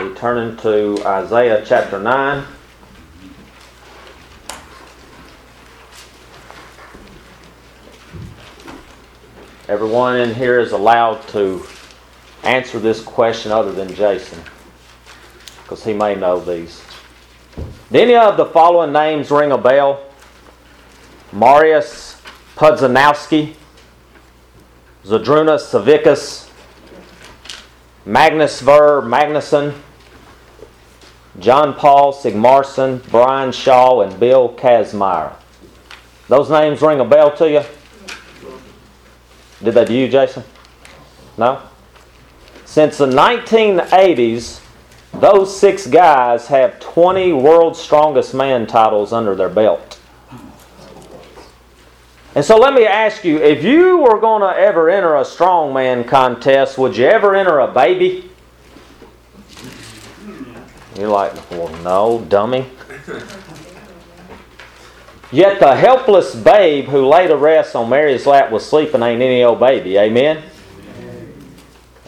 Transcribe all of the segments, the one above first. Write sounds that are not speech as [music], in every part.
be turning to Isaiah chapter 9. Everyone in here is allowed to answer this question other than Jason, because he may know these. Do any of the following names ring a bell? Mariusz Pudzianowski, Zydrunas Savickas, Magnus Ver Magnusson, Jon Pall Sigmarsson, Brian Shaw, and Bill Kazmaier. Those names ring a bell to you? Did they to you, Jason? No? Since the 1980s, those six guys have 20 World's Strongest Man titles under their belt. And so let me ask you if you were going to ever enter a strongman contest, would you ever enter a baby? You're like, well, no, dummy. Yet the helpless babe who lay to rest on Mary's lap was sleeping ain't any old baby. Amen?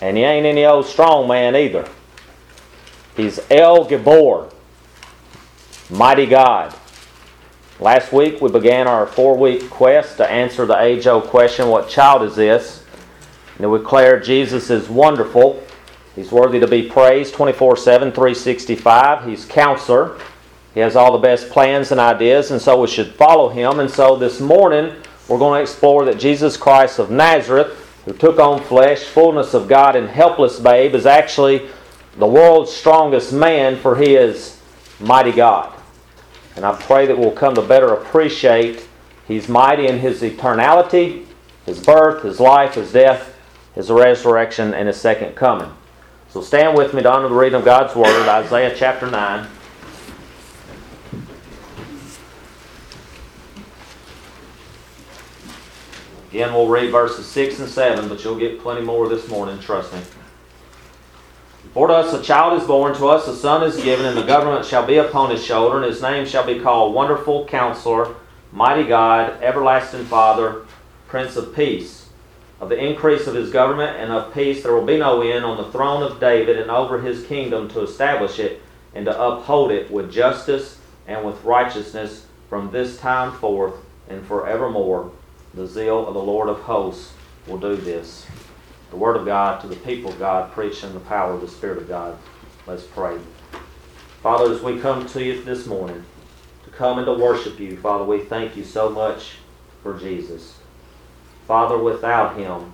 And he ain't any old strong man either. He's El Gibbor, mighty God. Last week we began our four week quest to answer the age old question what child is this? And we declared Jesus is wonderful. He's worthy to be praised 24 7, 365. He's counselor. He has all the best plans and ideas, and so we should follow him. And so this morning we're going to explore that Jesus Christ of Nazareth, who took on flesh, fullness of God, and helpless babe, is actually the world's strongest man, for he is mighty God. And I pray that we'll come to better appreciate He's mighty in His eternality, His birth, His life, His death, His resurrection, and His second coming. So stand with me to honor the reading of God's Word, Isaiah chapter 9. Again, we'll read verses 6 and 7, but you'll get plenty more this morning, trust me. For to us a child is born, to us a son is given, and the government shall be upon his shoulder, and his name shall be called Wonderful Counselor, Mighty God, Everlasting Father, Prince of Peace. Of the increase of his government and of peace there will be no end on the throne of David and over his kingdom to establish it and to uphold it with justice and with righteousness from this time forth and forevermore. The zeal of the Lord of hosts will do this the Word of God to the people of God, preached in the power of the Spirit of God. Let's pray. Father, as we come to you this morning to come and to worship you, Father, we thank you so much for Jesus. Father, without him,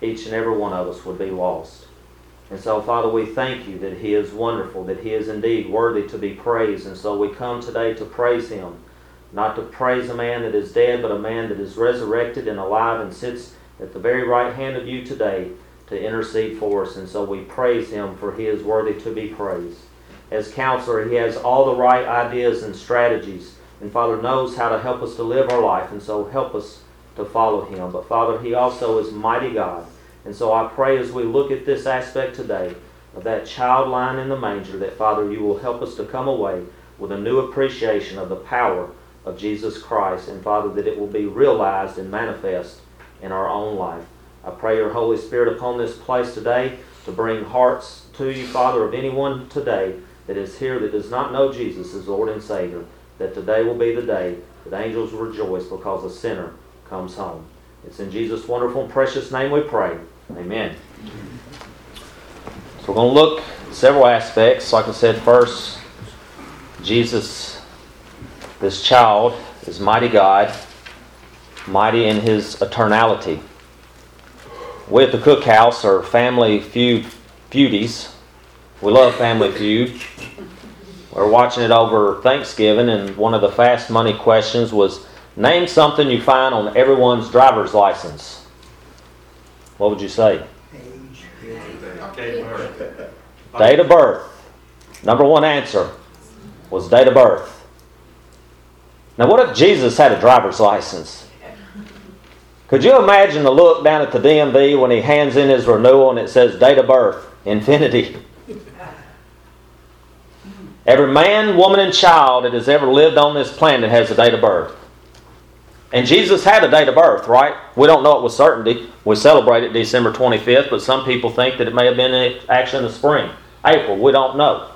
each and every one of us would be lost. And so, Father, we thank you that he is wonderful, that he is indeed worthy to be praised. And so we come today to praise him, not to praise a man that is dead, but a man that is resurrected and alive and sits at the very right hand of you today to intercede for us. And so we praise him for he is worthy to be praised. As counselor, he has all the right ideas and strategies. And Father knows how to help us to live our life. And so help us to follow him. But Father, he also is mighty God. And so I pray as we look at this aspect today of that child lying in the manger, that Father, you will help us to come away with a new appreciation of the power of Jesus Christ. And Father, that it will be realized and manifest in our own life. I pray your Holy Spirit upon this place today to bring hearts to you, Father, of anyone today that is here that does not know Jesus as Lord and Savior, that today will be the day that angels rejoice because a sinner comes home. It's in Jesus' wonderful and precious name we pray. Amen. So we're going to look several aspects. Like I said, first, Jesus, this child, is mighty God mighty in his eternality. We at the cookhouse are family feud feudies. We love Family Feud. We're watching it over Thanksgiving, and one of the fast money questions was name something you find on everyone's driver's license. What would you say? Date of birth. Number one answer was date of birth. Now, what if Jesus had a driver's license? Could you imagine the look down at the DMV when he hands in his renewal and it says date of birth, infinity? Every man, woman, and child that has ever lived on this planet has a date of birth. And Jesus had a date of birth, right? We don't know it with certainty. We celebrate it December 25th, but some people think that it may have been actually in the spring. April. We don't know.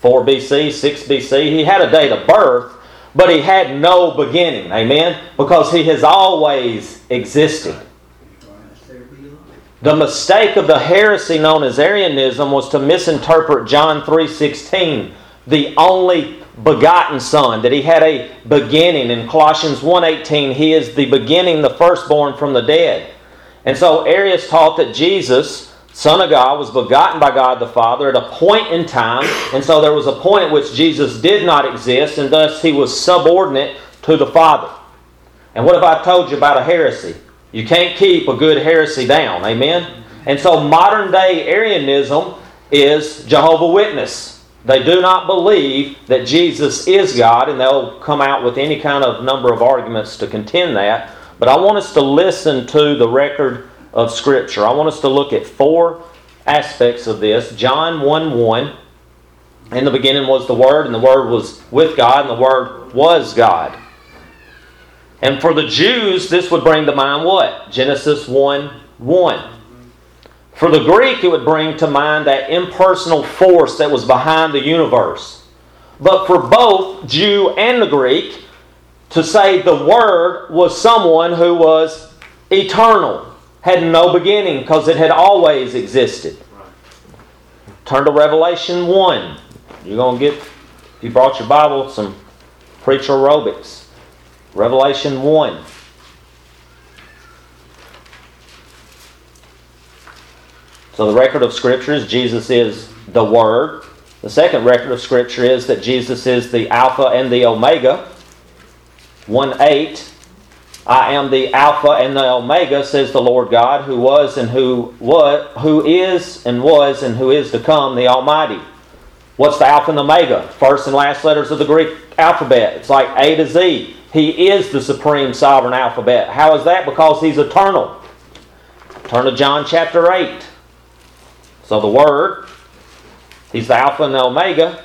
4 BC, 6 BC. He had a date of birth, but he had no beginning. Amen? Because he has always existed. The mistake of the heresy known as Arianism was to misinterpret John 3:16, the only begotten son, that he had a beginning. In Colossians 1:18, he is the beginning, the firstborn from the dead. And so Arius taught that Jesus, Son of God, was begotten by God the Father at a point in time, and so there was a point at which Jesus did not exist, and thus he was subordinate to the Father. And what have I told you about a heresy? You can't keep a good heresy down. Amen? And so modern day Arianism is Jehovah Witness. They do not believe that Jesus is God, and they'll come out with any kind of number of arguments to contend that. But I want us to listen to the record of Scripture. I want us to look at four aspects of this. John 1 1. In the beginning was the Word, and the Word was with God, and the Word was God. And for the Jews, this would bring to mind what? Genesis 1 1. For the Greek, it would bring to mind that impersonal force that was behind the universe. But for both Jew and the Greek, to say the Word was someone who was eternal, had no beginning, because it had always existed. Turn to Revelation 1. You're going to get, if you brought your Bible, some preacher aerobics. Revelation 1. So the record of Scripture is Jesus is the Word. The second record of Scripture is that Jesus is the Alpha and the Omega. 1 8. I am the Alpha and the Omega, says the Lord God, who was and who was, who is and was and who is to come, the Almighty. What's the Alpha and Omega? First and last letters of the Greek alphabet. It's like A to Z. He is the supreme sovereign alphabet. How is that? Because He's eternal. Turn to John chapter 8. So the Word, He's the Alpha and the Omega,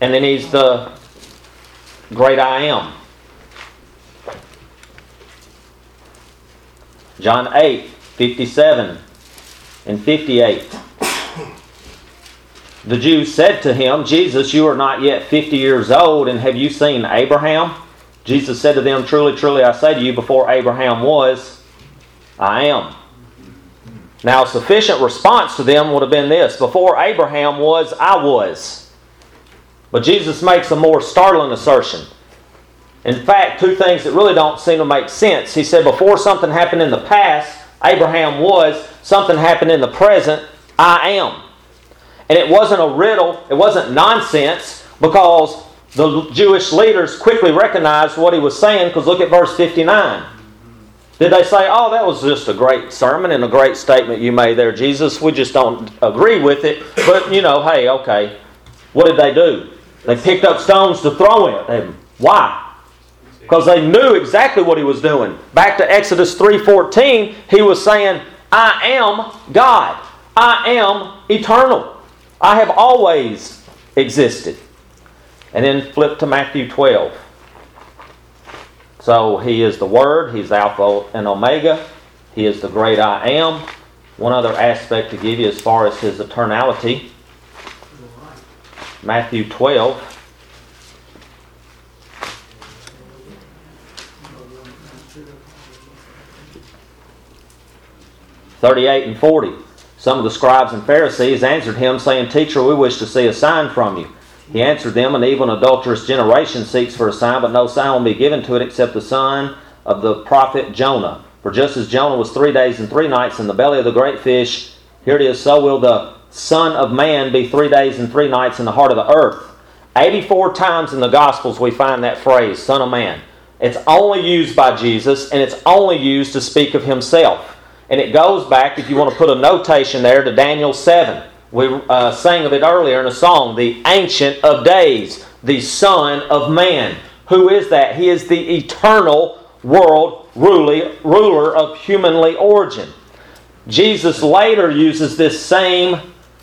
and then He's the great I am. John 8, 57 and 58. The Jews said to him, Jesus, you are not yet 50 years old, and have you seen Abraham? Jesus said to them, Truly, truly, I say to you, before Abraham was, I am. Now, a sufficient response to them would have been this Before Abraham was, I was. But Jesus makes a more startling assertion. In fact, two things that really don't seem to make sense. He said, Before something happened in the past, Abraham was, something happened in the present, I am. And it wasn't a riddle, it wasn't nonsense, because the Jewish leaders quickly recognized what he was saying, because look at verse 59. Did they say, Oh, that was just a great sermon and a great statement you made there, Jesus? We just don't agree with it. But, you know, hey, okay. What did they do? They picked up stones to throw at him. Why? Because they knew exactly what he was doing. Back to Exodus 3:14, he was saying, I am God. I am eternal. I have always existed. And then flip to Matthew 12. So he is the Word, he's Alpha and Omega, he is the great I am. One other aspect to give you as far as his eternality Matthew 12. Thirty-eight and forty. Some of the scribes and Pharisees answered him, saying, Teacher, we wish to see a sign from you. He answered them, An evil and adulterous generation seeks for a sign, but no sign will be given to it except the sign of the prophet Jonah. For just as Jonah was three days and three nights in the belly of the great fish, here it is, so will the Son of Man be three days and three nights in the heart of the earth. 84 times in the Gospels we find that phrase, Son of Man. It's only used by Jesus, and it's only used to speak of himself. And it goes back, if you want to put a notation there, to Daniel 7. We uh, sang of it earlier in a song, the Ancient of Days, the Son of Man. Who is that? He is the eternal world ruler of humanly origin. Jesus later uses this same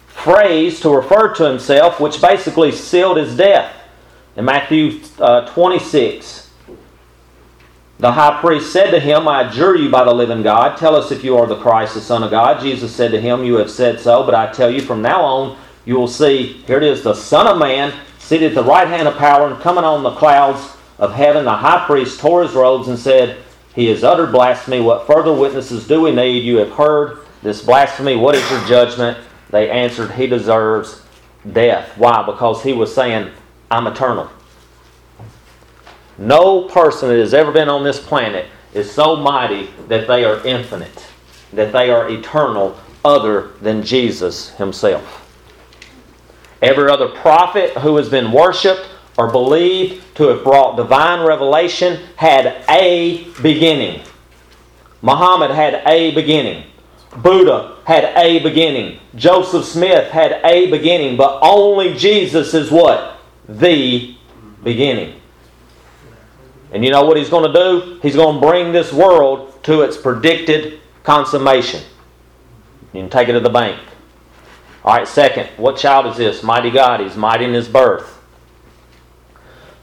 phrase to refer to himself, which basically sealed his death. In Matthew uh, 26, The high priest said to him, I adjure you by the living God, tell us if you are the Christ, the Son of God. Jesus said to him, You have said so, but I tell you, from now on you will see, here it is, the Son of Man seated at the right hand of power and coming on the clouds of heaven. The high priest tore his robes and said, He has uttered blasphemy. What further witnesses do we need? You have heard this blasphemy. What is your judgment? They answered, He deserves death. Why? Because he was saying, I'm eternal. No person that has ever been on this planet is so mighty that they are infinite, that they are eternal, other than Jesus himself. Every other prophet who has been worshiped or believed to have brought divine revelation had a beginning. Muhammad had a beginning. Buddha had a beginning. Joseph Smith had a beginning. But only Jesus is what? The beginning. And you know what he's going to do? He's going to bring this world to its predicted consummation. You can take it to the bank. All right, second, what child is this? Mighty God. He's mighty in his birth.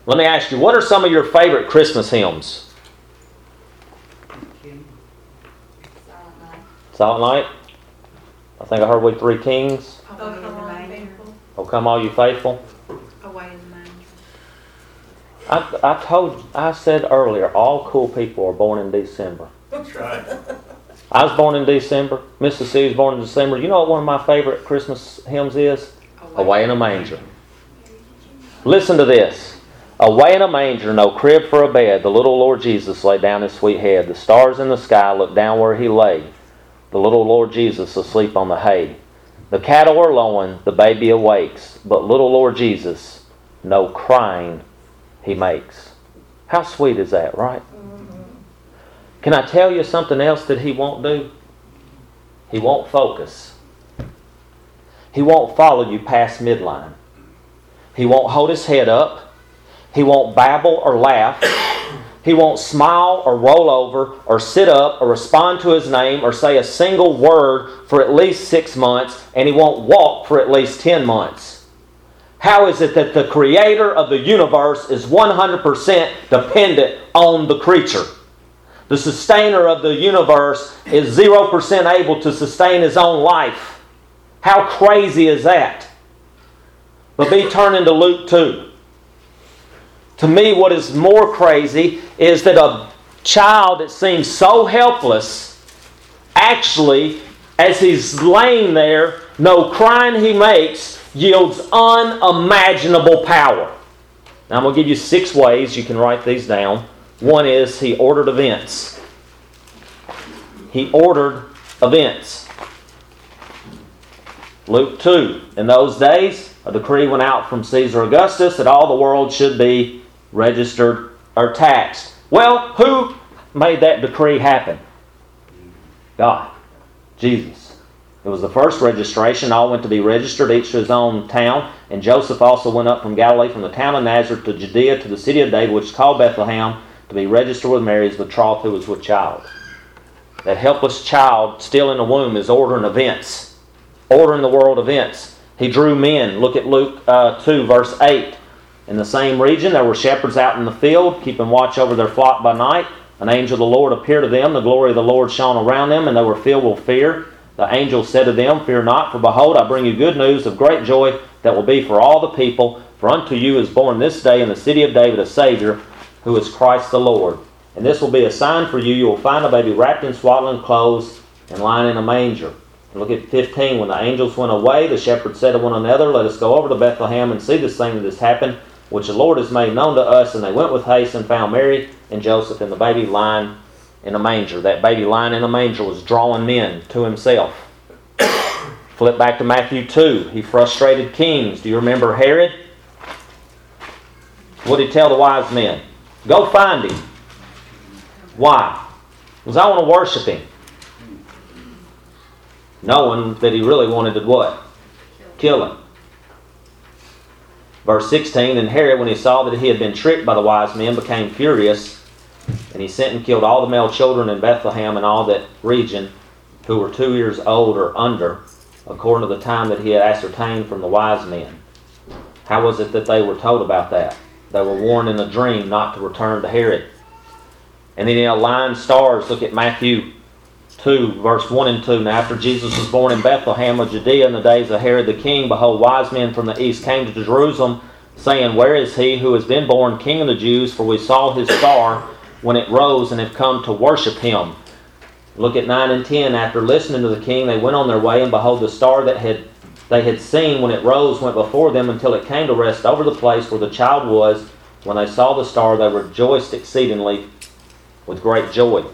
Let me ask you, what are some of your favorite Christmas hymns? Silent night. Silent Night? I think I heard we three kings. The manger. Oh, come all you faithful. Away in the manger. I, I told, I said earlier, all cool people are born in December. That's right. I was born in December. Mrs. C was born in December. You know what one of my favorite Christmas hymns is? Away in a manger. Listen to this. Away in a manger, no crib for a bed, the little Lord Jesus laid down his sweet head. The stars in the sky looked down where he lay. The little Lord Jesus asleep on the hay. The cattle are lowing, the baby awakes, but little Lord Jesus, no crying he makes. How sweet is that, right? Mm-hmm. Can I tell you something else that he won't do? He won't focus. He won't follow you past midline. He won't hold his head up. He won't babble or laugh. [coughs] He won't smile or roll over or sit up or respond to his name or say a single word for at least six months, and he won't walk for at least 10 months. How is it that the creator of the universe is 100% dependent on the creature? The sustainer of the universe is 0% able to sustain his own life. How crazy is that? But be turning to Luke 2. To me, what is more crazy is that a child that seems so helpless actually, as he's laying there, no crying he makes yields unimaginable power. Now, I'm going to give you six ways you can write these down. One is he ordered events. He ordered events. Luke 2. In those days, a decree went out from Caesar Augustus that all the world should be registered or taxed. Well, who made that decree happen? God. Jesus. It was the first registration. All went to be registered, each to his own town. And Joseph also went up from Galilee, from the town of Nazareth to Judea, to the city of David, which is called Bethlehem, to be registered with Mary, his betrothed, who was with child. That helpless child still in the womb is ordering events, ordering the world events. He drew men. Look at Luke uh, 2, verse 8. In the same region, there were shepherds out in the field, keeping watch over their flock by night. An angel of the Lord appeared to them. The glory of the Lord shone around them, and they were filled with fear. The angel said to them, Fear not, for behold, I bring you good news of great joy that will be for all the people. For unto you is born this day in the city of David a Savior, who is Christ the Lord. And this will be a sign for you. You will find a baby wrapped in swaddling clothes and lying in a manger. And look at 15. When the angels went away, the shepherds said to one another, Let us go over to Bethlehem and see this thing that has happened, which the Lord has made known to us. And they went with haste and found Mary and Joseph and the baby lying in a manger. That baby lying in a manger was drawing men to himself. Flip back to Matthew 2. He frustrated kings. Do you remember Herod? What did he tell the wise men? Go find him. Why? Because I want to worship him. Knowing that he really wanted to what? Kill him. Verse 16 And Herod, when he saw that he had been tricked by the wise men, became furious, and he sent and killed all the male children in Bethlehem and all that region who were two years old or under, according to the time that he had ascertained from the wise men. How was it that they were told about that? They were warned in a dream not to return to Herod. And then he aligned stars. Look at Matthew 2, verse 1 and 2. Now, after Jesus was born in Bethlehem of Judea in the days of Herod the king, behold, wise men from the east came to Jerusalem, saying, Where is he who has been born king of the Jews? For we saw his star when it rose and have come to worship him. Look at 9 and 10. After listening to the king, they went on their way, and behold, the star that had they had seen when it rose went before them until it came to rest over the place where the child was. When they saw the star, they rejoiced exceedingly with great joy.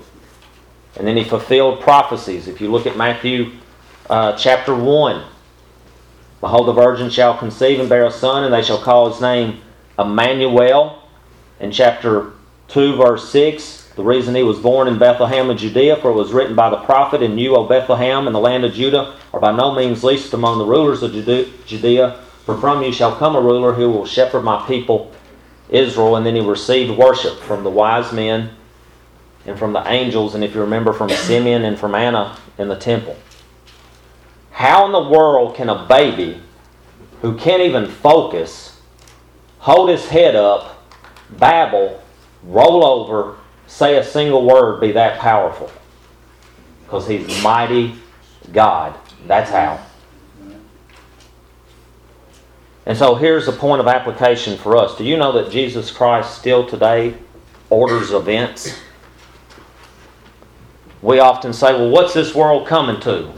And then he fulfilled prophecies. If you look at Matthew uh, chapter 1, behold, the virgin shall conceive and bear a son, and they shall call his name Emmanuel. In chapter 2, verse 6, the reason he was born in Bethlehem of Judea, for it was written by the prophet, And you, O Bethlehem, in the land of Judah, are by no means least among the rulers of Judea, for from you shall come a ruler who will shepherd my people Israel. And then he received worship from the wise men and from the angels, and if you remember, from Simeon and from Anna in the temple. How in the world can a baby who can't even focus hold his head up, babble, roll over, say a single word, be that powerful? Because he's mighty God. That's how. And so here's a point of application for us. Do you know that Jesus Christ still today orders events? we often say, well, what's this world coming to?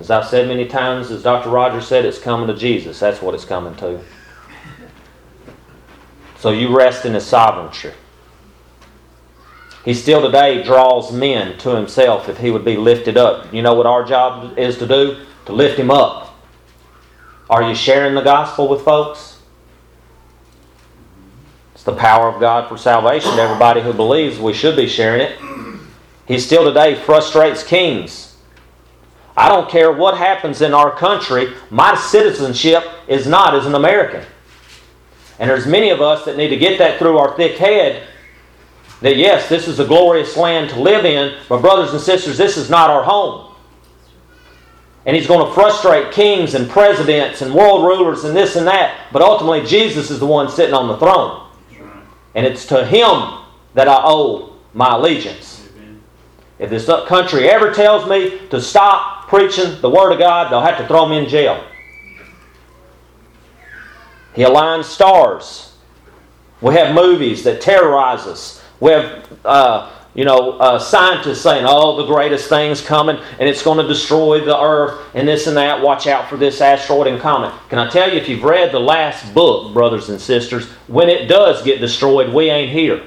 As I've said many times, as Dr. Rogers said, it's coming to Jesus. That's what it's coming to. So you rest in His sovereignty. He still today draws men to Himself if He would be lifted up. You know what our job is to do? To lift Him up. Are you sharing the gospel with folks? It's the power of God for salvation to everybody who believes. We should be sharing it. He still today frustrates kings. I don't care what happens in our country, my citizenship is not as an American. And there's many of us that need to get that through our thick head that yes, this is a glorious land to live in, but brothers and sisters, this is not our home. And he's going to frustrate kings and presidents and world rulers and this and that, but ultimately Jesus is the one sitting on the throne. And it's to him that I owe my allegiance. If this country ever tells me to stop preaching the Word of God, they'll have to throw me in jail. He aligns stars. We have movies that terrorize us. We have, uh, you know, uh, scientists saying, "Oh, the greatest thing's coming, and it's going to destroy the Earth, and this and that. Watch out for this asteroid and comet." Can I tell you, if you've read the last book, brothers and sisters, when it does get destroyed, we ain't here.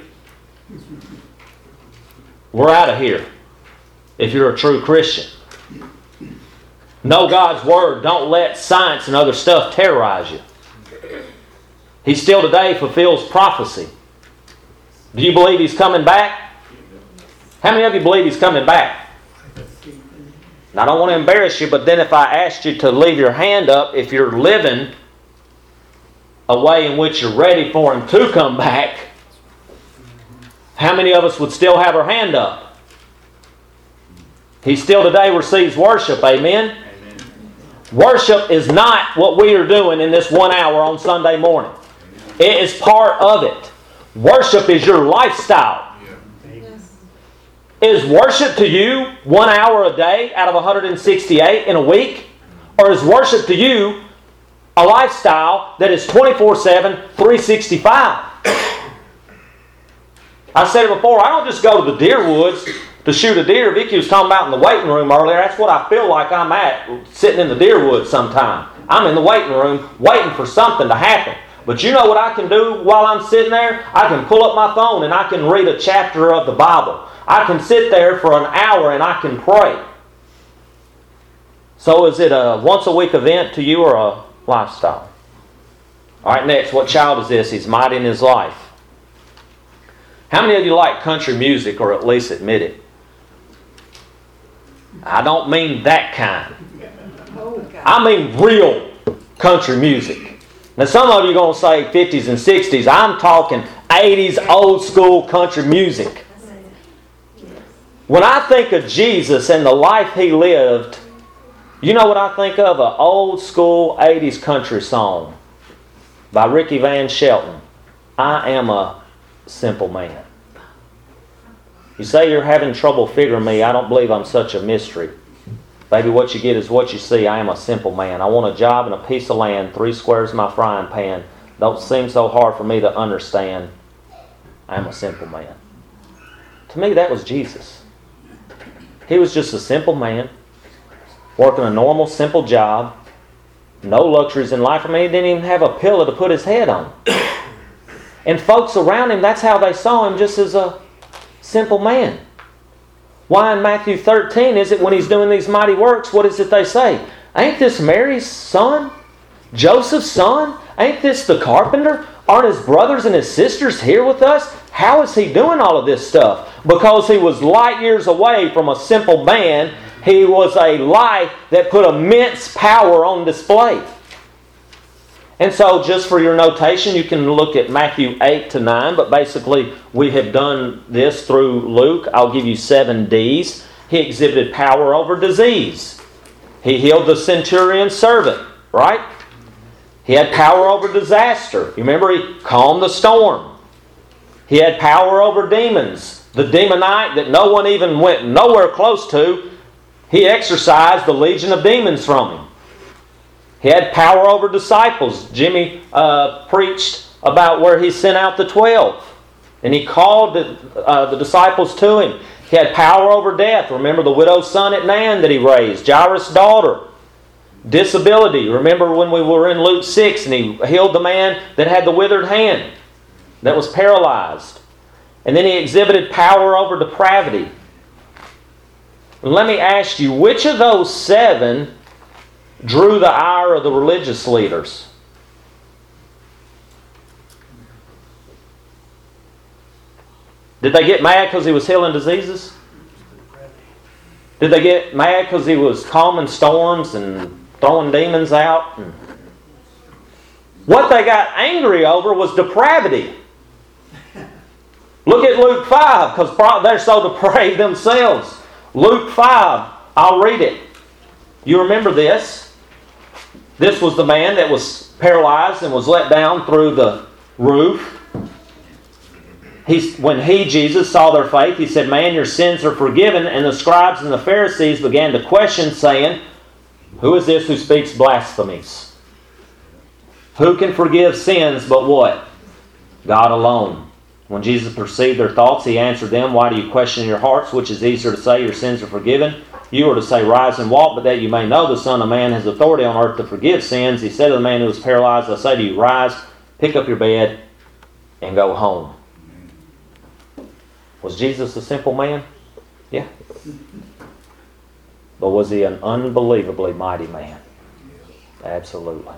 We're out of here if you're a true Christian. Know God's Word. Don't let science and other stuff terrorize you. He still today fulfills prophecy. Do you believe He's coming back? How many of you believe He's coming back? Now, I don't want to embarrass you, but then if I asked you to leave your hand up, if you're living a way in which you're ready for Him to come back, how many of us would still have our hand up? He still today receives worship. Amen? Amen? Worship is not what we are doing in this one hour on Sunday morning. It is part of it. Worship is your lifestyle. Is worship to you one hour a day out of 168 in a week? Or is worship to you a lifestyle that is 24 7, 365? I said it before, I don't just go to the deer woods to shoot a deer. Vicky was talking about in the waiting room earlier. That's what I feel like I'm at, sitting in the deer woods sometime. I'm in the waiting room waiting for something to happen. But you know what I can do while I'm sitting there? I can pull up my phone and I can read a chapter of the Bible. I can sit there for an hour and I can pray. So is it a once a week event to you or a lifestyle? All right, next, what child is this? He's mighty in his life. How many of you like country music or at least admit it? I don't mean that kind. Oh, I mean real country music. Now, some of you are going to say 50s and 60s. I'm talking 80s old school country music. When I think of Jesus and the life he lived, you know what I think of? An old school 80s country song by Ricky Van Shelton. I am a simple man. You say you're having trouble figuring me. I don't believe I'm such a mystery. Baby, what you get is what you see. I am a simple man. I want a job and a piece of land, three squares my frying pan. Don't seem so hard for me to understand. I am a simple man. To me, that was Jesus. He was just a simple man, working a normal, simple job, no luxuries in life. I mean, he didn't even have a pillow to put his head on. And folks around him, that's how they saw him, just as a simple man. Why in Matthew 13 is it when he's doing these mighty works, what is it they say? Ain't this Mary's son? Joseph's son? Ain't this the carpenter? Aren't his brothers and his sisters here with us? How is he doing all of this stuff? Because he was light years away from a simple man. He was a life that put immense power on display. And so, just for your notation, you can look at Matthew 8 to 9, but basically, we have done this through Luke. I'll give you seven D's. He exhibited power over disease, he healed the centurion's servant, right? He had power over disaster. You remember, he calmed the storm. He had power over demons. The demoniac that no one even went nowhere close to, he exorcised the legion of demons from him. He had power over disciples. Jimmy uh, preached about where he sent out the 12. And he called the, uh, the disciples to him. He had power over death. Remember the widow's son at Nain that he raised, Jairus' daughter. Disability. Remember when we were in Luke 6 and he healed the man that had the withered hand, that was paralyzed. And then he exhibited power over depravity. Let me ask you, which of those seven drew the ire of the religious leaders? Did they get mad because he was healing diseases? Did they get mad because he was calming storms and throwing demons out? What they got angry over was depravity. Look at Luke 5 because they're so [laughs] depraved themselves. Luke 5, I'll read it. You remember this? This was the man that was paralyzed and was let down through the roof. He, when he, Jesus, saw their faith, he said, Man, your sins are forgiven. And the scribes and the Pharisees began to question, saying, Who is this who speaks blasphemies? Who can forgive sins but what? God alone. When Jesus perceived their thoughts, he answered them, Why do you question your hearts? Which is easier to say, Your sins are forgiven? You were to say, Rise and walk, but that you may know the Son of Man has authority on earth to forgive sins. He said to the man who was paralyzed, I say to you, Rise, pick up your bed, and go home. Was Jesus a simple man? Yeah. But was he an unbelievably mighty man? Absolutely.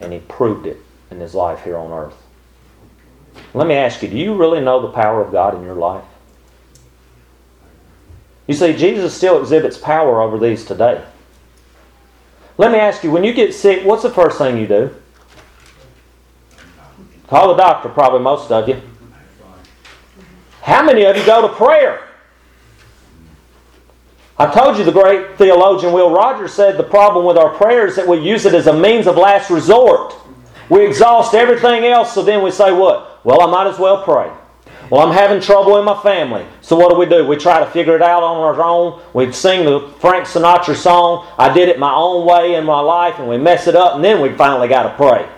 And he proved it in his life here on earth. Let me ask you do you really know the power of God in your life? You see, Jesus still exhibits power over these today. Let me ask you when you get sick, what's the first thing you do? Call the doctor, probably most of you. How many of you go to prayer? I told you the great theologian Will Rogers said the problem with our prayer is that we use it as a means of last resort. We exhaust everything else, so then we say, What? Well, I might as well pray. Well, I'm having trouble in my family. So what do we do? We try to figure it out on our own. We sing the Frank Sinatra song, I did it my own way in my life, and we mess it up, and then we finally got to pray.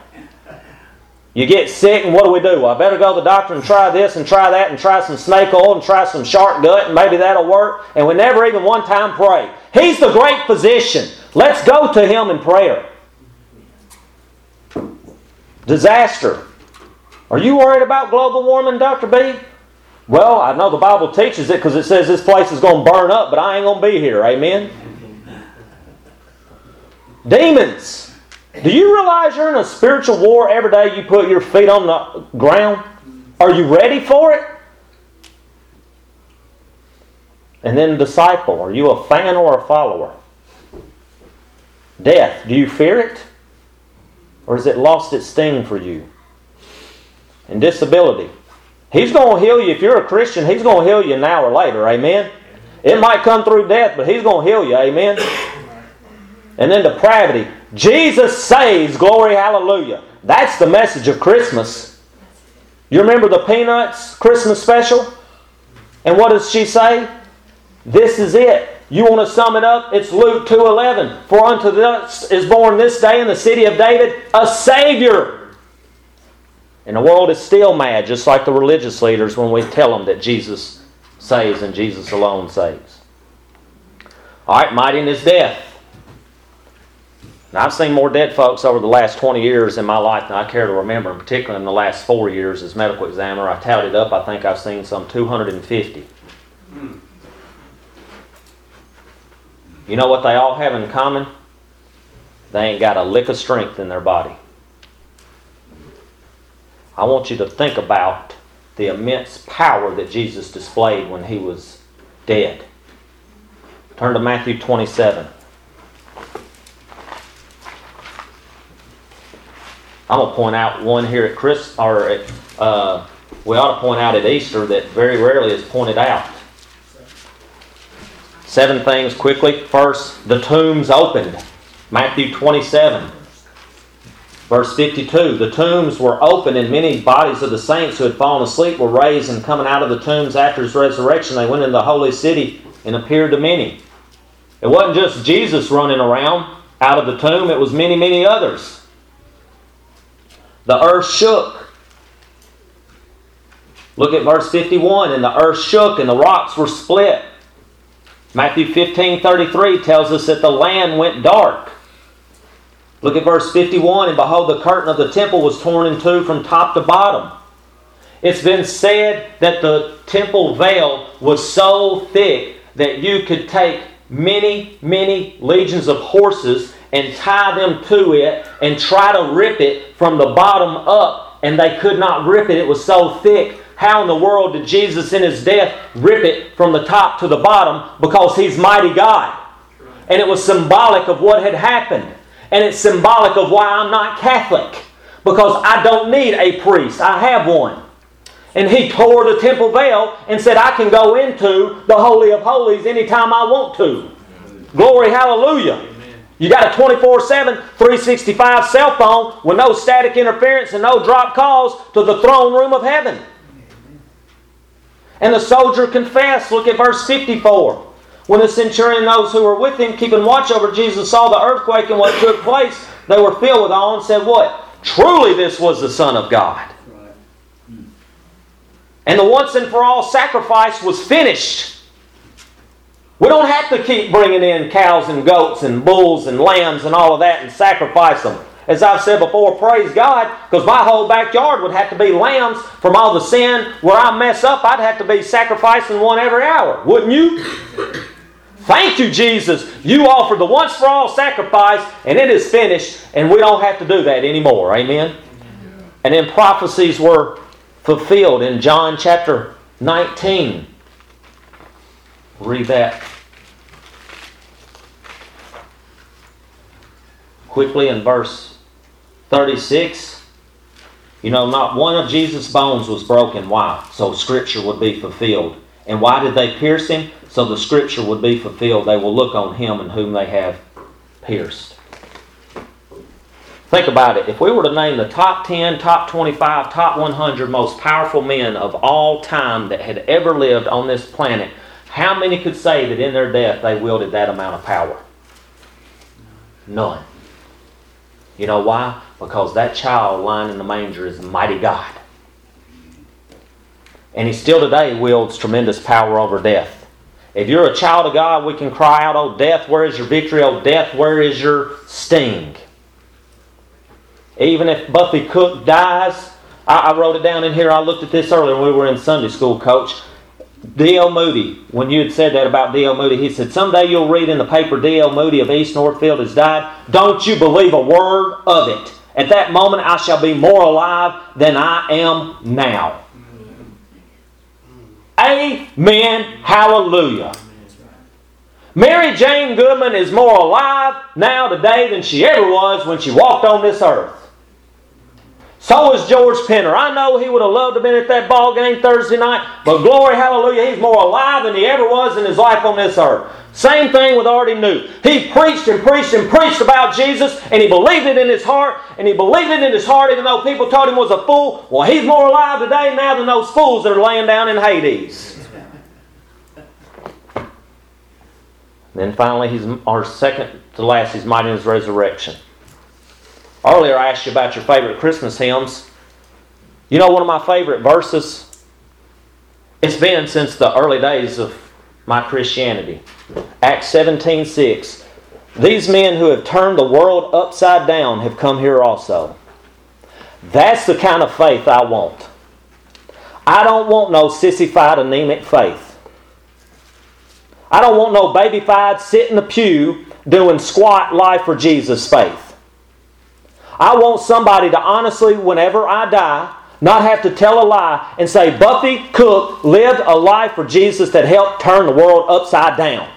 You get sick, and what do we do? Well, I better go to the doctor and try this and try that and try some snake oil and try some shark gut, and maybe that'll work. And we never even one time pray. He's the great physician. Let's go to him in prayer. Disaster. Are you worried about global warming, Dr. B? Well, I know the Bible teaches it because it says this place is going to burn up, but I ain't going to be here. Amen? Demons. Do you realize you're in a spiritual war every day you put your feet on the ground? Are you ready for it? And then, disciple, are you a fan or a follower? Death, do you fear it? Or has it lost its sting for you? And disability. He's going to heal you. If you're a Christian, He's going to heal you now or later. Amen? It might come through death, but He's going to heal you. Amen? And then depravity. Jesus saves, glory, hallelujah. That's the message of Christmas. You remember the Peanuts Christmas special? And what does she say? This is it. You want to sum it up? It's Luke 2:11. For unto us is born this day in the city of David a Savior. And the world is still mad, just like the religious leaders, when we tell them that Jesus saves and Jesus alone saves. All right, mighty in his death. Now, I've seen more dead folks over the last 20 years in my life than I care to remember, particularly in the last four years as medical examiner. I tallied up, I think I've seen some 250. You know what they all have in common? They ain't got a lick of strength in their body. I want you to think about the immense power that Jesus displayed when he was dead. Turn to Matthew 27. I'm gonna point out one here at Chris, or at, uh, we ought to point out at Easter that very rarely is pointed out. Seven things quickly. First, the tombs opened. Matthew 27, verse 52. The tombs were opened, and many bodies of the saints who had fallen asleep were raised, and coming out of the tombs after his resurrection, they went into the holy city and appeared to many. It wasn't just Jesus running around out of the tomb, it was many, many others. The earth shook. Look at verse 51 and the earth shook and the rocks were split. Matthew 15 33 tells us that the land went dark. Look at verse 51 and behold, the curtain of the temple was torn in two from top to bottom. It's been said that the temple veil was so thick that you could take many, many legions of horses and tie them to it and try to rip it from the bottom up, and they could not rip it. It was so thick. How in the world did Jesus in his death rip it from the top to the bottom? Because he's mighty God. And it was symbolic of what had happened. And it's symbolic of why I'm not Catholic. Because I don't need a priest, I have one. And he tore the temple veil and said, I can go into the Holy of Holies anytime I want to. Glory, hallelujah. You got a 24 7, 365 cell phone with no static interference and no drop calls to the throne room of heaven. And the soldier confessed. Look at verse 54. When the centurion and those who were with him, keeping watch over Jesus, saw the earthquake and what took place, they were filled with awe and said, What? Truly, this was the Son of God. And the once and for all sacrifice was finished. We don't have to keep bringing in cows and goats and bulls and lambs and all of that and sacrifice them. As I've said before, praise God, because my whole backyard would have to be lambs from all the sin. Where I mess up, I'd have to be sacrificing one every hour, wouldn't you? Thank you, Jesus. You offered the once for all sacrifice, and it is finished, and we don't have to do that anymore. Amen? And then prophecies were fulfilled in John chapter 19. Read that quickly in verse 36. You know, not one of Jesus' bones was broken. Why? So Scripture would be fulfilled. And why did they pierce him? So the Scripture would be fulfilled. They will look on him in whom they have pierced. Think about it. If we were to name the top 10, top 25, top 100 most powerful men of all time that had ever lived on this planet, how many could say that in their death they wielded that amount of power? None. You know why? Because that child lying in the manger is mighty God. And he still today wields tremendous power over death. If you're a child of God, we can cry out, Oh, death, where is your victory? Oh, death, where is your sting? Even if Buffy Cook dies, I, I wrote it down in here. I looked at this earlier when we were in Sunday school, coach. D.L. Moody, when you had said that about D.L. Moody, he said, Someday you'll read in the paper D.L. Moody of East Northfield has died. Don't you believe a word of it. At that moment, I shall be more alive than I am now. Amen. Hallelujah. Mary Jane Goodman is more alive now today than she ever was when she walked on this earth. So is George Penner. I know he would have loved to have been at that ball game Thursday night, but glory, hallelujah, he's more alive than he ever was in his life on this earth. Same thing with already knew. He preached and preached and preached about Jesus, and he believed it in his heart, and he believed it in his heart, even though people told him was a fool. Well, he's more alive today now than those fools that are laying down in Hades. then finally, he's our second to last, he's mighty in his resurrection. Earlier, I asked you about your favorite Christmas hymns. You know, one of my favorite verses. It's been since the early days of my Christianity. Acts 17 6. These men who have turned the world upside down have come here also. That's the kind of faith I want. I don't want no sissified, anemic faith. I don't want no babyfied, sit in the pew doing squat life for Jesus faith. I want somebody to honestly, whenever I die, not have to tell a lie and say, Buffy Cook lived a life for Jesus that helped turn the world upside down.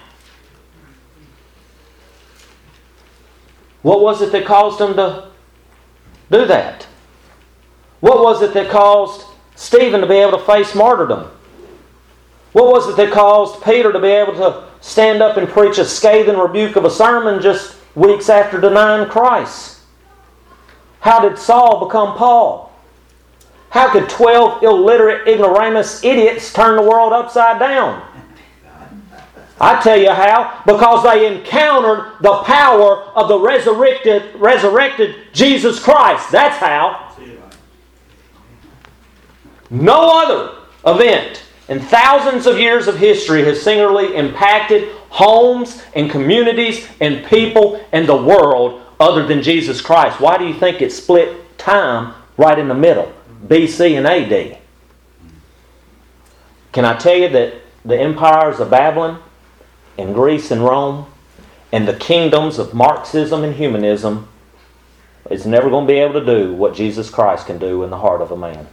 What was it that caused him to do that? What was it that caused Stephen to be able to face martyrdom? What was it that caused Peter to be able to stand up and preach a scathing rebuke of a sermon just weeks after denying Christ? How did Saul become Paul? How could 12 illiterate, ignoramus idiots turn the world upside down? I tell you how, because they encountered the power of the resurrected, resurrected Jesus Christ. That's how. No other event in thousands of years of history has singularly impacted homes and communities and people and the world other than Jesus Christ. Why do you think it split time right in the middle, BC and AD? Can I tell you that the empires of Babylon and Greece and Rome and the kingdoms of Marxism and humanism is never going to be able to do what Jesus Christ can do in the heart of a man.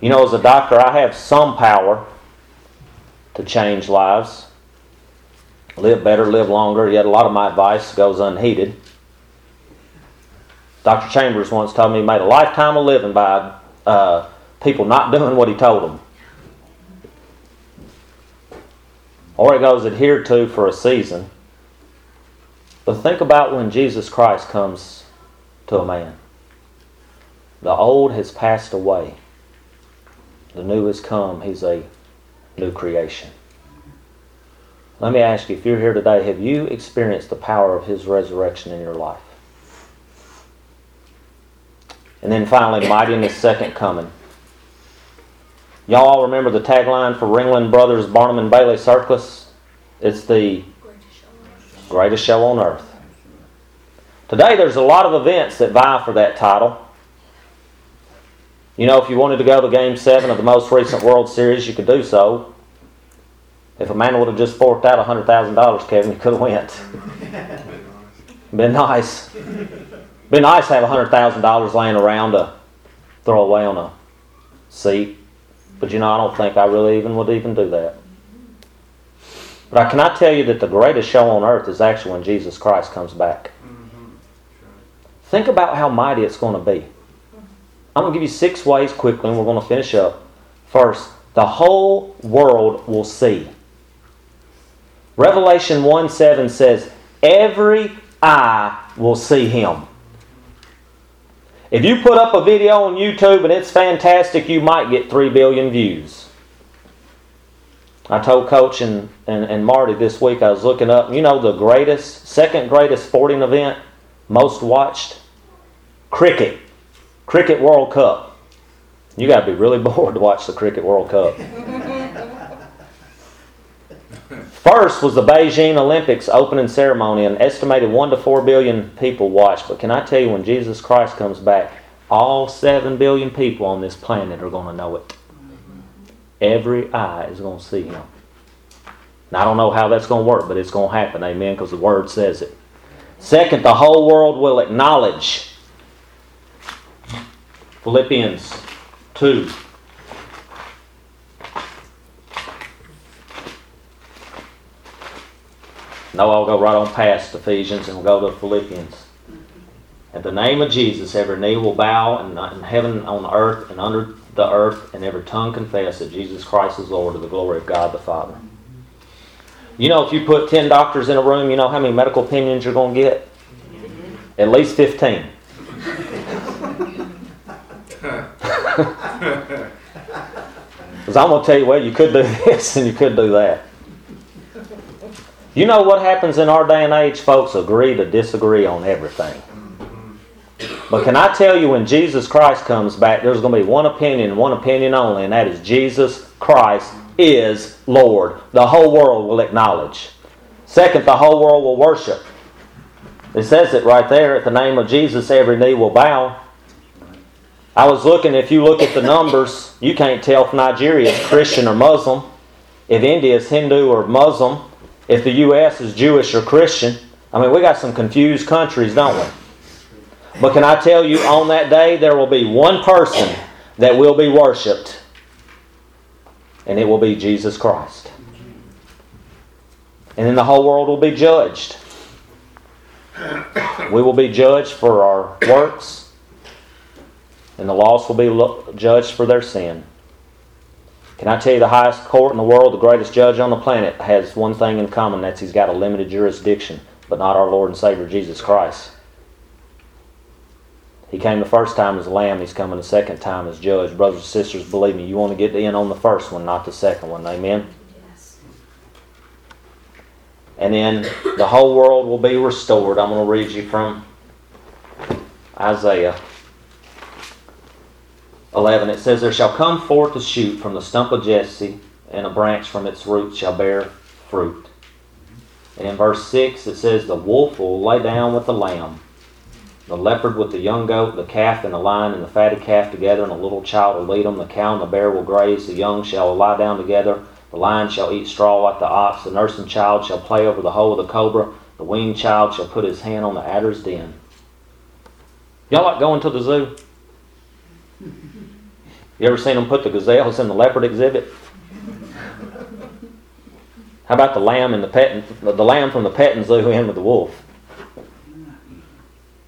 You know, as a doctor, I have some power to change lives, live better, live longer, yet a lot of my advice goes unheeded. Dr. Chambers once told me he made a lifetime of living by uh, people not doing what he told them. Or it goes adhered to for a season. But think about when Jesus Christ comes to a man. The old has passed away. The new has come. He's a new creation. Let me ask you if you're here today, have you experienced the power of His resurrection in your life? And then finally, mighty in His second coming. Y'all all remember the tagline for Ringling Brothers Barnum and Bailey Circus? It's the greatest show on earth. Today, there's a lot of events that vie for that title. You know, if you wanted to go to Game 7 of the most recent World Series, you could do so. If a man would have just forked out $100,000, Kevin, you could have went. [laughs] Been nice. Been nice to have $100,000 laying around to throw away on a seat. But you know, I don't think I really even would even do that. But I cannot tell you that the greatest show on earth is actually when Jesus Christ comes back. Mm-hmm. Think about how mighty it's going to be. I'm going to give you six ways quickly, and we're going to finish up. First, the whole world will see. Revelation 1 7 says, Every eye will see him. If you put up a video on YouTube and it's fantastic, you might get 3 billion views. I told Coach and, and, and Marty this week, I was looking up, you know, the greatest, second greatest sporting event, most watched? Cricket. Cricket World Cup. You got to be really [laughs] bored to watch the Cricket World Cup. First was the Beijing Olympics opening ceremony. An estimated 1 to 4 billion people watched. But can I tell you, when Jesus Christ comes back, all 7 billion people on this planet are going to know it. Every eye is going to see him. Now, I don't know how that's going to work, but it's going to happen. Amen, because the Word says it. Second, the whole world will acknowledge. Philippians 2. No, I'll go right on past Ephesians and we'll go to Philippians. At the name of Jesus, every knee will bow in, in heaven, on earth, and under the earth, and every tongue confess that Jesus Christ is Lord to the glory of God the Father. You know, if you put 10 doctors in a room, you know how many medical opinions you're going to get? At least 15. [laughs] [laughs] Because I'm going to tell you, well, you could do [laughs] this and you could do that. You know what happens in our day and age? Folks agree to disagree on everything. But can I tell you, when Jesus Christ comes back, there's going to be one opinion, one opinion only, and that is Jesus Christ is Lord. The whole world will acknowledge. Second, the whole world will worship. It says it right there at the name of Jesus, every knee will bow. I was looking, if you look at the numbers, you can't tell if Nigeria is Christian or Muslim, if India is Hindu or Muslim, if the U.S. is Jewish or Christian. I mean, we got some confused countries, don't we? But can I tell you, on that day, there will be one person that will be worshiped, and it will be Jesus Christ. And then the whole world will be judged. We will be judged for our works, and the lost will be judged for their sin. Can I tell you, the highest court in the world, the greatest judge on the planet, has one thing in common that's he's got a limited jurisdiction, but not our Lord and Savior Jesus Christ. He came the first time as a lamb, he's coming the second time as judge. Brothers and sisters, believe me, you want to get in on the first one, not the second one. Amen? Yes. And then the whole world will be restored. I'm going to read you from Isaiah 11. It says, There shall come forth a shoot from the stump of Jesse, and a branch from its roots shall bear fruit. And in verse 6, it says, The wolf will lay down with the lamb, the leopard with the young goat, the calf and the lion and the fatted calf together, and a little child will lead them. The cow and the bear will graze, the young shall lie down together. The lion shall eat straw like the ox. The nursing child shall play over the hole of the cobra. The weaned child shall put his hand on the adder's den. Y'all like going to the zoo? You ever seen them put the gazelles in the leopard exhibit? How about the lamb and the pet, the lamb from the petting zoo in with the wolf?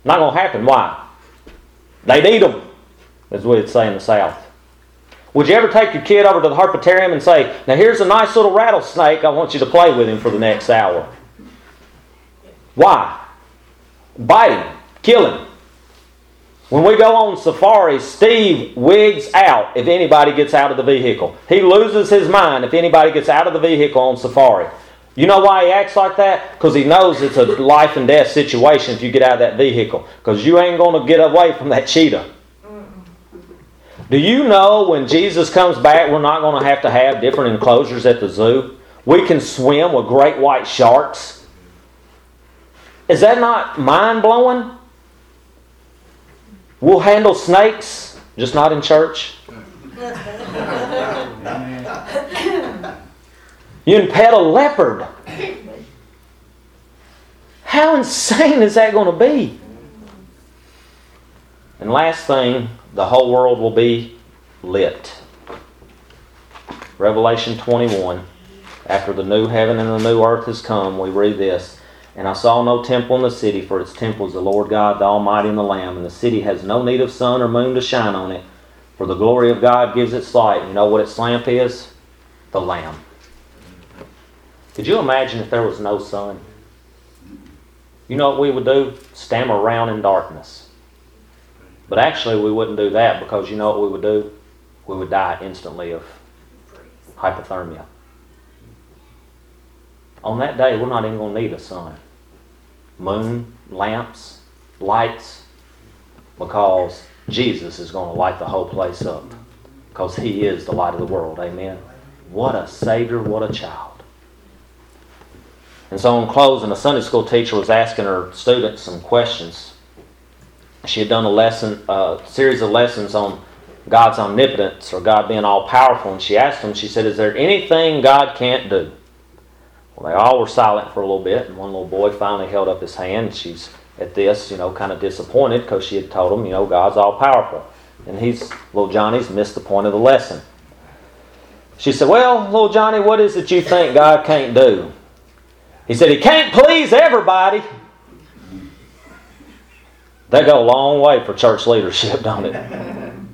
Not gonna happen. Why? They'd eat them, as we'd say in the South. Would you ever take your kid over to the herpetarium and say, "Now here's a nice little rattlesnake. I want you to play with him for the next hour"? Why? Bite him, kill him. When we go on safari, Steve wigs out if anybody gets out of the vehicle. He loses his mind if anybody gets out of the vehicle on safari. You know why he acts like that? Because he knows it's a life and death situation if you get out of that vehicle. Because you ain't going to get away from that cheetah. Do you know when Jesus comes back, we're not going to have to have different enclosures at the zoo? We can swim with great white sharks. Is that not mind blowing? We'll handle snakes, just not in church. You can pet a leopard. How insane is that going to be? And last thing, the whole world will be lit. Revelation 21. After the new heaven and the new earth has come, we read this. And I saw no temple in the city, for its temple is the Lord God, the Almighty, and the Lamb. And the city has no need of sun or moon to shine on it, for the glory of God gives its light. You know what its lamp is? The Lamb. Could you imagine if there was no sun? You know what we would do? Stammer around in darkness. But actually, we wouldn't do that because you know what we would do? We would die instantly of hypothermia. On that day, we're not even going to need a sun, moon, lamps, lights, because Jesus is going to light the whole place up. Because He is the light of the world. Amen. What a Savior, what a child. And so, in closing, a Sunday school teacher was asking her students some questions. She had done a lesson, a series of lessons on God's omnipotence or God being all powerful, and she asked them, she said, Is there anything God can't do? Well, they all were silent for a little bit, and one little boy finally held up his hand. She's at this, you know, kind of disappointed because she had told him, you know, God's all powerful. And he's, little Johnny's missed the point of the lesson. She said, Well, little Johnny, what is it you think God can't do? He said, He can't please everybody. That go a long way for church leadership, don't it? Man,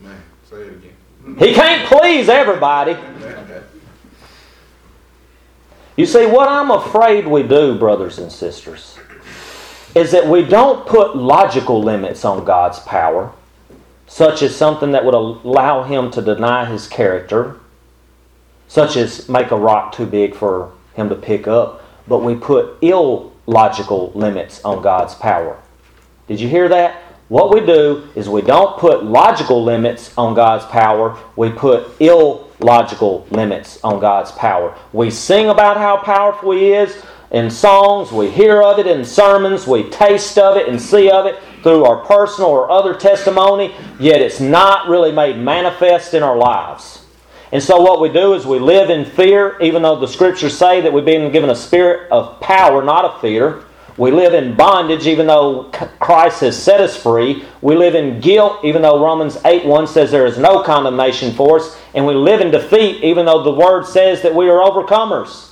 [laughs] say it again. He can't please everybody. You see, what I'm afraid we do, brothers and sisters, is that we don't put logical limits on God's power, such as something that would allow Him to deny His character, such as make a rock too big for Him to pick up. but we put illogical limits on God's power. Did you hear that? What we do is we don't put logical limits on God's power, we put illogical limits on God's power. We sing about how powerful He is in songs, we hear of it in sermons, we taste of it and see of it through our personal or other testimony, yet it's not really made manifest in our lives. And so, what we do is we live in fear, even though the scriptures say that we've been given a spirit of power, not of fear. We live in bondage, even though Christ has set us free. We live in guilt, even though Romans 8 1 says there is no condemnation for us. And we live in defeat, even though the Word says that we are overcomers.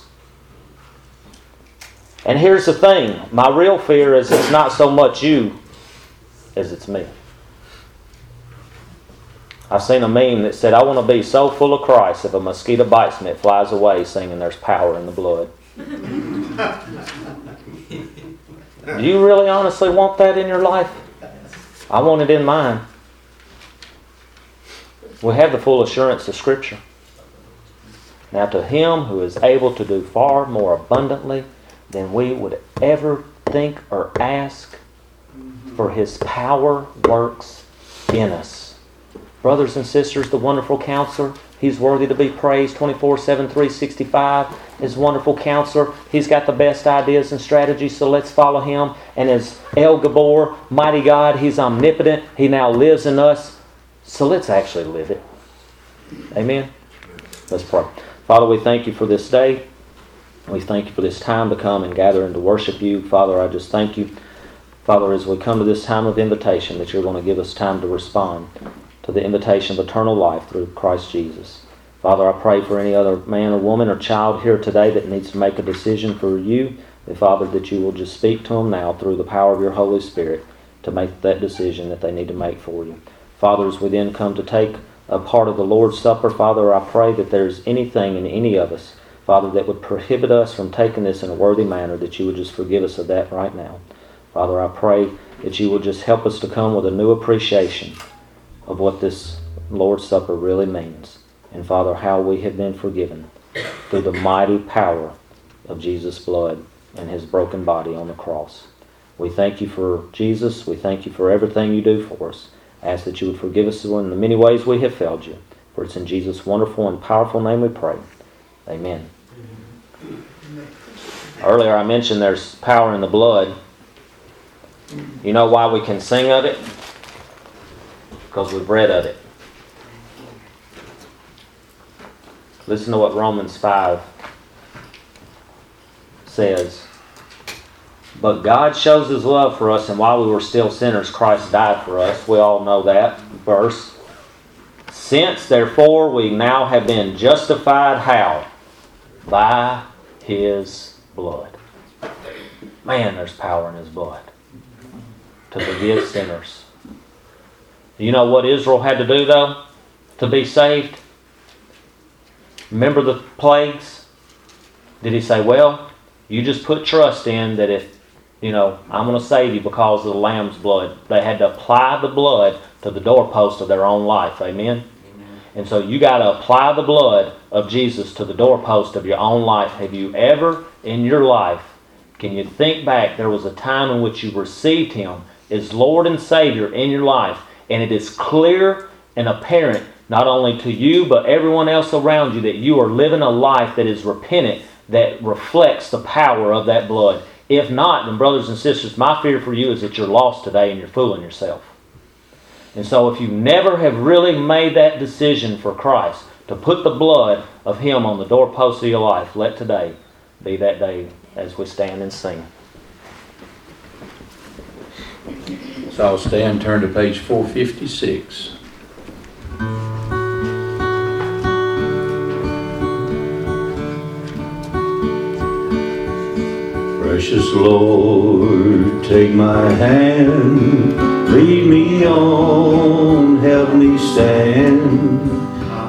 And here's the thing my real fear is it's not so much you as it's me. I've seen a meme that said, I want to be so full of Christ if a mosquito bites me, it flies away singing there's power in the blood. [laughs] Do you really honestly want that in your life? I want it in mine. We have the full assurance of Scripture. Now, to him who is able to do far more abundantly than we would ever think or ask, for his power works in us. Brothers and sisters, the wonderful counselor, he's worthy to be praised 24 7, 365. His wonderful counselor, he's got the best ideas and strategies, so let's follow him. And as El Gibbor, mighty God, he's omnipotent, he now lives in us, so let's actually live it. Amen? Let's pray. Father, we thank you for this day. We thank you for this time to come and gather and to worship you. Father, I just thank you, Father, as we come to this time of invitation, that you're going to give us time to respond to the invitation of eternal life through Christ Jesus. Father, I pray for any other man or woman or child here today that needs to make a decision for you. That, Father, that you will just speak to them now through the power of your Holy Spirit to make that decision that they need to make for you. Father, as we then come to take a part of the Lord's Supper, Father, I pray that there's anything in any of us Father, that would prohibit us from taking this in a worthy manner, that you would just forgive us of that right now. Father, I pray that you would just help us to come with a new appreciation of what this Lord's Supper really means. And Father, how we have been forgiven through the mighty power of Jesus' blood and his broken body on the cross. We thank you for Jesus. We thank you for everything you do for us. I ask that you would forgive us in the many ways we have failed you. For it's in Jesus' wonderful and powerful name we pray. Amen. Earlier I mentioned there's power in the blood. You know why we can sing of it? Because we've read of it. Listen to what Romans 5 says. But God shows his love for us, and while we were still sinners, Christ died for us. We all know that verse. Since, therefore, we now have been justified, how? By his blood. Man, there's power in his blood to forgive sinners. Do you know what Israel had to do, though, to be saved? Remember the plagues? Did he say, well, you just put trust in that if, you know, I'm going to save you because of the lamb's blood? They had to apply the blood to the doorpost of their own life. Amen? And so you got to apply the blood of Jesus to the doorpost of your own life. Have you ever in your life, can you think back, there was a time in which you received Him as Lord and Savior in your life, and it is clear and apparent, not only to you, but everyone else around you, that you are living a life that is repentant, that reflects the power of that blood. If not, then, brothers and sisters, my fear for you is that you're lost today and you're fooling yourself. And so, if you never have really made that decision for Christ to put the blood of Him on the doorpost of your life, let today be that day as we stand and sing. So I'll stand, turn to page 456. Precious Lord, take my hand, lead me on, help me stand.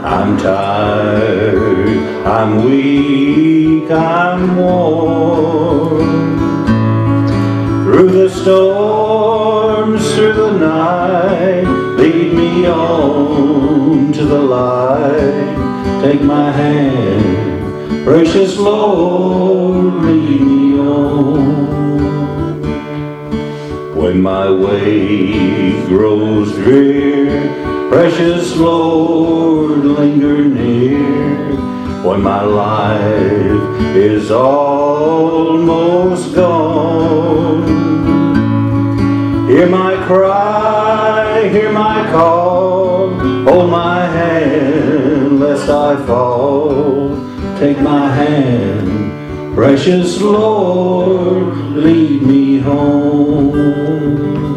I'm tired, I'm weak, I'm worn. Storms, through the night, lead me on to the light. Take my hand, Precious Lord, lead me on. When my way grows drear, precious Lord, linger near. When my life is almost gone, hear my cry, hear my call, hold my hand lest I fall. Take my hand, precious Lord, lead me home.